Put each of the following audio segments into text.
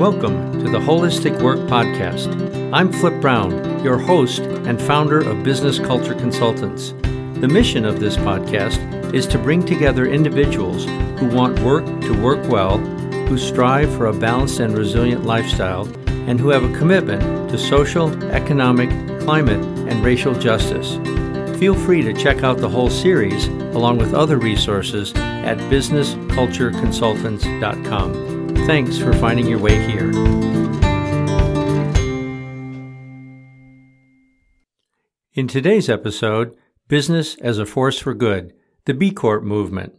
Welcome to the Holistic Work Podcast. I'm Flip Brown, your host and founder of Business Culture Consultants. The mission of this podcast is to bring together individuals who want work to work well, who strive for a balanced and resilient lifestyle, and who have a commitment to social, economic, climate, and racial justice. Feel free to check out the whole series along with other resources at businesscultureconsultants.com. Thanks for finding your way here. In today's episode, Business as a Force for Good, the B Corp movement.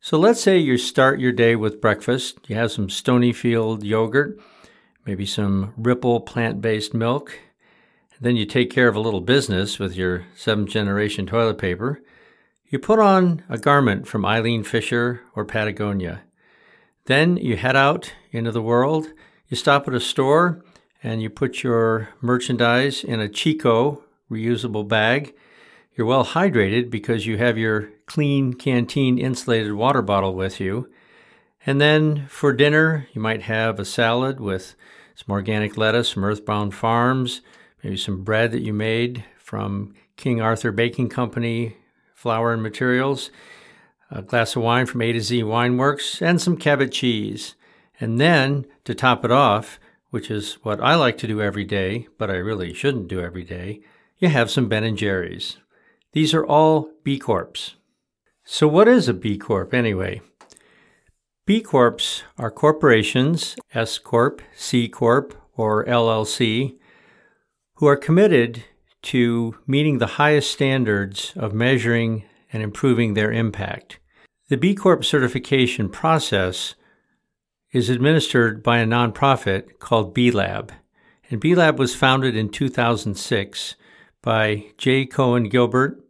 So let's say you start your day with breakfast, you have some Stonyfield yogurt, maybe some Ripple plant based milk, then you take care of a little business with your seventh generation toilet paper. You put on a garment from Eileen Fisher or Patagonia. Then you head out into the world. You stop at a store and you put your merchandise in a Chico reusable bag. You're well hydrated because you have your Klean Kanteen insulated water bottle with you. And then for dinner, you might have a salad with some organic lettuce from Earthbound Farms, maybe some bread that you made from King Arthur Baking Company flour and materials a glass of wine from A to Z Wineworks, and some Cabot cheese. And then, to top it off, which is what I like to do every day, but I really shouldn't do every day, you have some Ben and Jerry's. These are all B Corps. So, what is a B Corp anyway? B Corps are corporations, S Corp, C Corp, or LLC, who are committed to meeting the highest standards of measuring and improving their impact. The B Corp certification process is administered by a nonprofit called B Lab. And B Lab was founded in 2006 by Jay Coen Gilbert,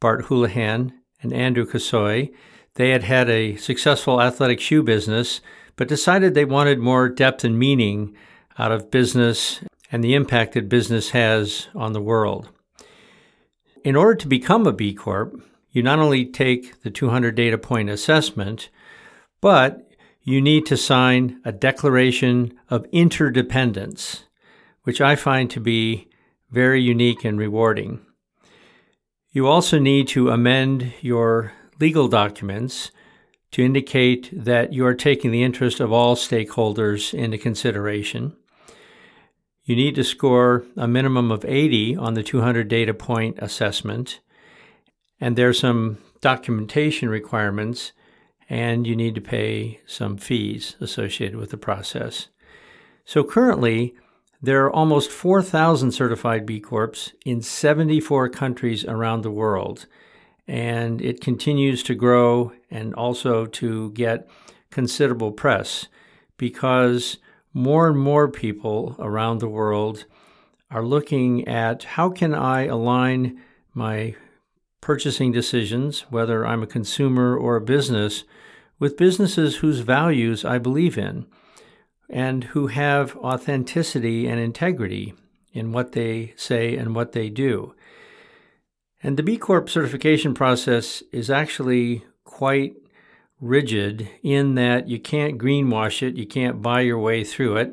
Bart Houlahan, and Andrew Kassoy. They had had a successful athletic shoe business, but decided they wanted more depth and meaning out of business and the impact that business has on the world. In order to become a B Corp, you not only take the 200 data point assessment, but you need to sign a declaration of interdependence, which I find to be very unique and rewarding. You also need to amend your legal documents to indicate that you are taking the interest of all stakeholders into consideration. You need to score a minimum of 80 on the 200 data point assessment and there's some documentation requirements, and you need to pay some fees associated with the process. So currently, there are almost 4,000 certified B Corps in 74 countries around the world, and it continues to grow and also to get considerable press because more and more people around the world are looking at how can I align my purchasing decisions, whether I'm a consumer or a business, with businesses whose values I believe in and who have authenticity and integrity in what they say and what they do. And the B Corp certification process is actually quite rigid in that you can't greenwash it, you can't buy your way through it.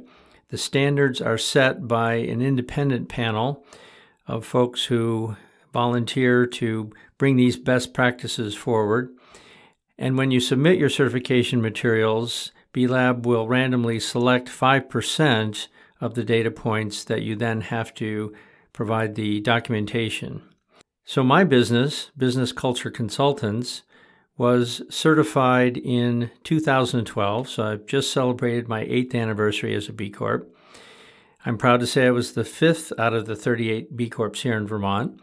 The standards are set by an independent panel of folks who volunteer to bring these best practices forward. And when you submit your certification materials, B-Lab will randomly select 5% of the data points that you then have to provide the documentation. So my business, Business Culture Consultants, was certified in 2012. So I've just celebrated my eighth anniversary as a B Corp. I'm proud to say I was the fifth out of the 38 B Corps here in Vermont.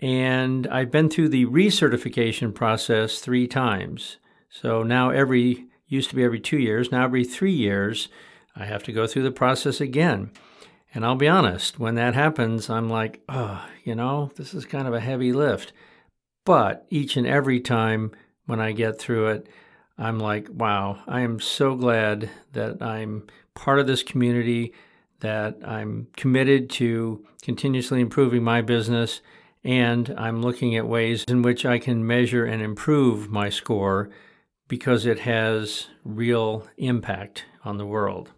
And I've been through the recertification process three times. So now every, used to be every two years, now every three years, I have to go through the process again. And I'll be honest, when that happens, I'm like, oh, you know, this is kind of a heavy lift. But each and every time when I get through it, I'm like, wow, I am so glad that I'm part of this community, that I'm committed to continuously improving my business and I'm looking at ways in which I can measure and improve my score because it has real impact on the world.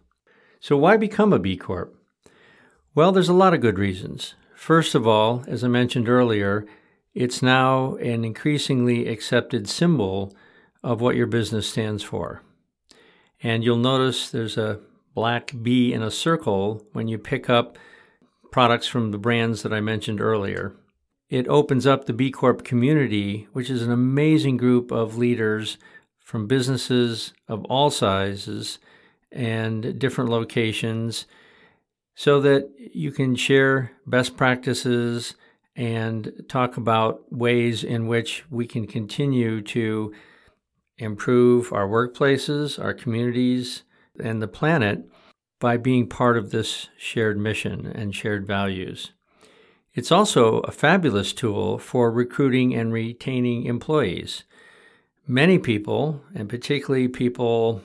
So, why become a B Corp? Well, there's a lot of good reasons. First of all, as I mentioned earlier, it's now an increasingly accepted symbol of what your business stands for. And you'll notice there's a black B in a circle when you pick up products from the brands that I mentioned earlier. It opens up the B Corp community, which is an amazing group of leaders from businesses of all sizes and different locations so that you can share best practices and talk about ways in which we can continue to improve our workplaces, our communities, and the planet by being part of this shared mission and shared values. It's also a fabulous tool for recruiting and retaining employees. Many people, and particularly people,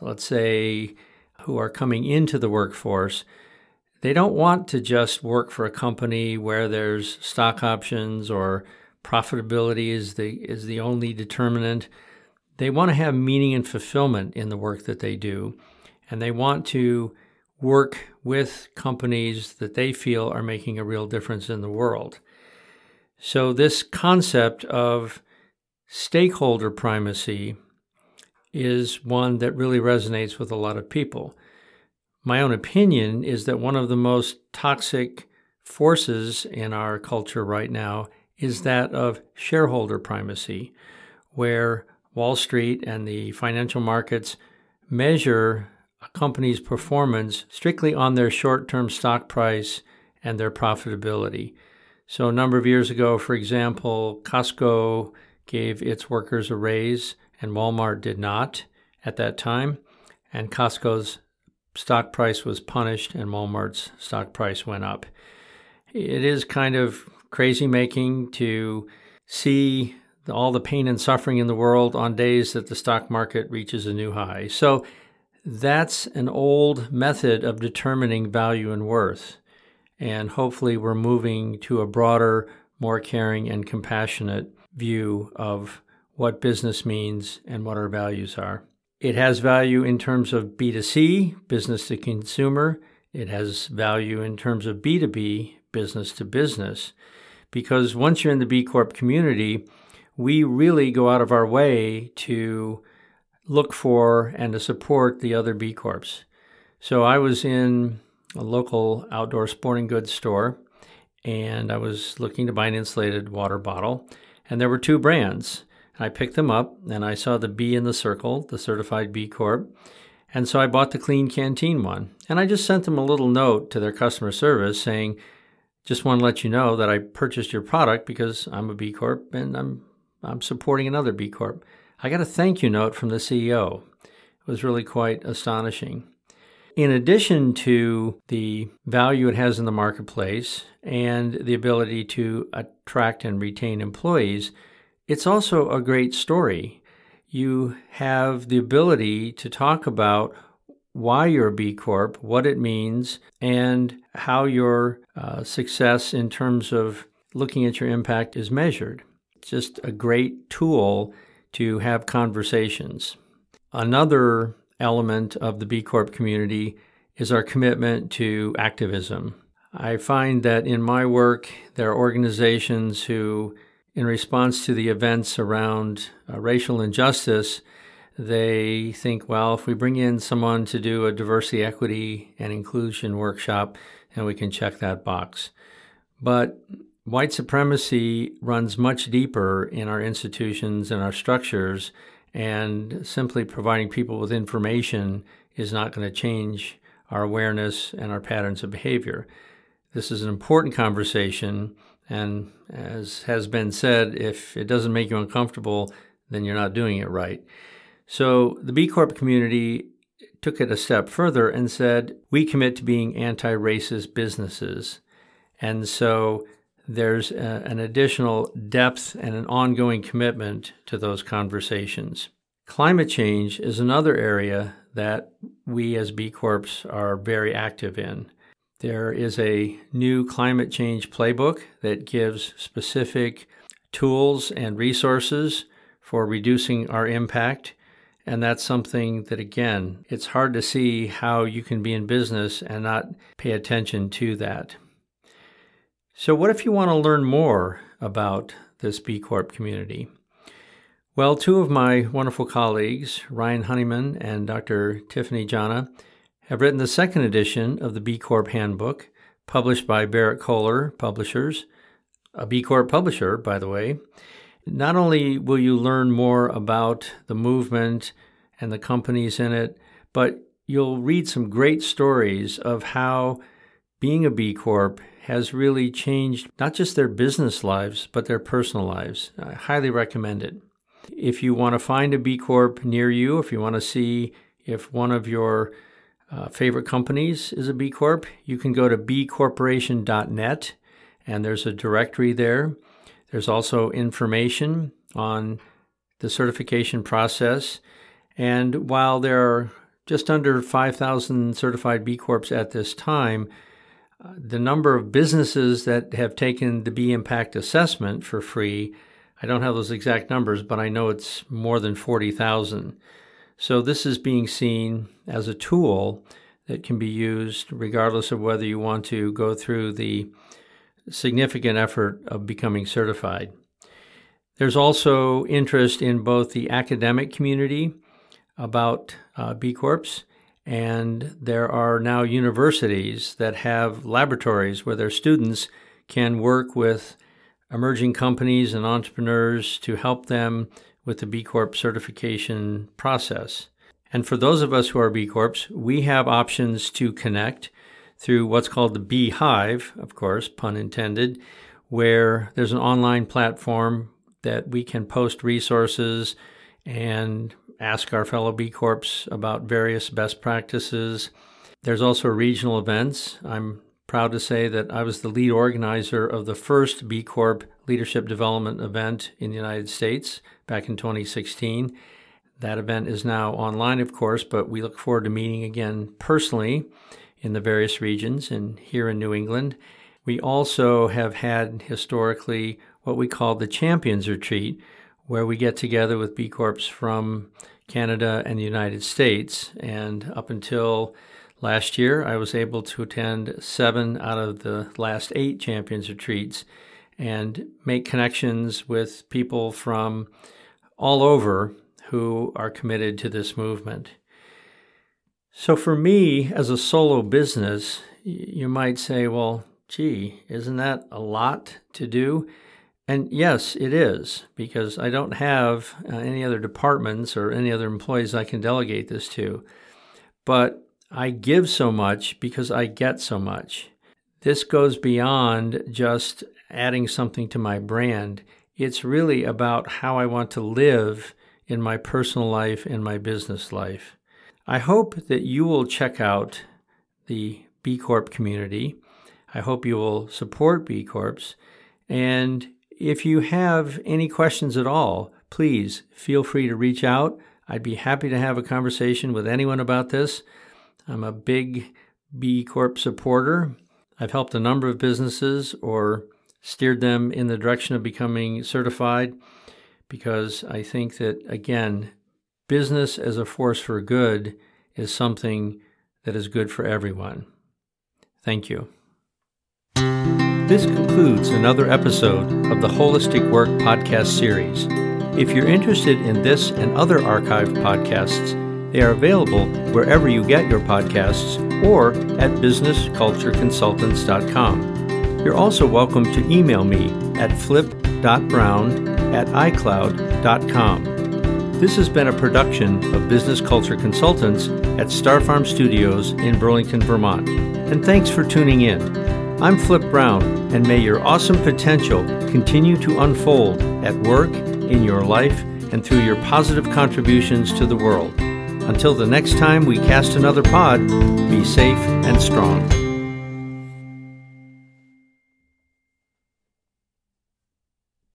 let's say, who are coming into the workforce, they don't want to just work for a company where there's stock options or profitability is the is the only determinant. They want to have meaning and fulfillment in the work that they do, and they want to work with companies that they feel are making a real difference in the world. So this concept of stakeholder primacy is one that really resonates with a lot of people my own opinion is that one of the most toxic forces in our culture right now is that of shareholder primacy, where Wall Street and the financial markets measure a company's performance strictly on their short term stock price and their profitability. So, a number of years ago, for example, Costco gave its workers a raise and Walmart did not at that time. And Costco's stock price was punished and Walmart's stock price went up. It is kind of crazy making to see all the pain and suffering in the world on days that the stock market reaches a new high. So that's an old method of determining value and worth. And hopefully, we're moving to a broader, more caring, and compassionate view of what business means and what our values are. It has value in terms of B2C, business to consumer. It has value in terms of B2B, business to business. Because once you're in the B Corp community, we really go out of our way to look for and to support the other B Corps. So I was in a local outdoor sporting goods store and I was looking to buy an insulated water bottle, and there were two brands. I picked them up and I saw the B in the circle, the certified B Corp. And so I bought the Klean Kanteen one. And I just sent them a little note to their customer service saying, just want to let you know that I purchased your product because I'm a B Corp and I'm, I'm supporting another B Corp. I got a thank you note from the CEO. It was really quite astonishing. In addition to the value it has in the marketplace and the ability to attract and retain employees, it's also a great story. You have the ability to talk about why you're a B Corp, what it means, and how your uh, success in terms of looking at your impact is measured. It's just a great tool to have conversations. Another element of the B Corp community is our commitment to activism. I find that in my work, there are organizations who in response to the events around uh, racial injustice, they think, well, if we bring in someone to do a diversity, equity, and inclusion workshop, and we can check that box. But white supremacy runs much deeper in our institutions and our structures, and simply providing people with information is not going to change our awareness and our patterns of behavior. This is an important conversation and as has been said, if it doesn't make you uncomfortable, then you're not doing it right. So the B Corp community took it a step further and said, we commit to being anti racist businesses. And so there's a, an additional depth and an ongoing commitment to those conversations. Climate change is another area that we as B Corps are very active in. There is a new climate change playbook that gives specific tools and resources for reducing our impact. And that's something that, again, it's hard to see how you can be in business and not pay attention to that. So, what if you want to learn more about this B Corp community? Well, two of my wonderful colleagues, Ryan Honeyman and Dr. Tiffany Jana, have written the second edition of the B Corp Handbook, published by Berrett-Koehler Publishers, a B Corp publisher, by the way. Not only will you learn more about the movement and the companies in it, but you'll read some great stories of how being a B Corp has really changed not just their business lives, but their personal lives. I highly recommend it. If you want to find a B Corp near you, if you want to see if one of your uh, favorite companies is a B Corp, you can go to bcorporation.net and there's a directory there. There's also information on the certification process. And while there are just under 5,000 certified B Corps at this time, the number of businesses that have taken the B Impact assessment for free, I don't have those exact numbers, but I know it's more than 40,000. So this is being seen as a tool that can be used regardless of whether you want to go through the significant effort of becoming certified. There's also interest in both the academic community about uh, B Corps, and there are now universities that have laboratories where their students can work with emerging companies and entrepreneurs to help them with the B Corp certification process. And for those of us who are B Corps, we have options to connect through what's called the Beehive, of course, pun intended, where there's an online platform that we can post resources and ask our fellow B Corps about various best practices. There's also regional events. I'm proud to say that I was the lead organizer of the first B Corp leadership development event in the United States back in 2016. That event is now online, of course, but we look forward to meeting again personally in the various regions and here in New England. We also have had historically what we call the Champions Retreat, where we get together with B Corps from Canada and the United States. And up until last year, I was able to attend seven out of the last eight Champions Retreats and make connections with people from all over who are committed to this movement. So, for me, as a solo business, you might say, well, gee, isn't that a lot to do? And yes, it is, because I don't have uh, any other departments or any other employees I can delegate this to. But I give so much because I get so much. This goes beyond just adding something to my brand. It's really about how I want to live in my personal life and my business life. I hope that you will check out the B Corp community. I hope you will support B Corps. And if you have any questions at all, please feel free to reach out. I'd be happy to have a conversation with anyone about this. I'm a big B Corp supporter. I've helped a number of businesses or steered them in the direction of becoming certified because I think that, again, business as a force for good is something that is good for everyone. Thank you. This concludes another episode of the Holistic Work podcast series. If you're interested in this and other archived podcasts, they are available wherever you get your podcasts or at businesscultureconsultants.com. You're also welcome to email me at flip.brown at icloud.com. This has been a production of Business Culture Consultants at Star Farm Studios in Burlington, Vermont. And thanks for tuning in. I'm Flip Brown, and may your awesome potential continue to unfold at work, in your life, and through your positive contributions to the world. Until the next time we cast another pod, be safe and strong.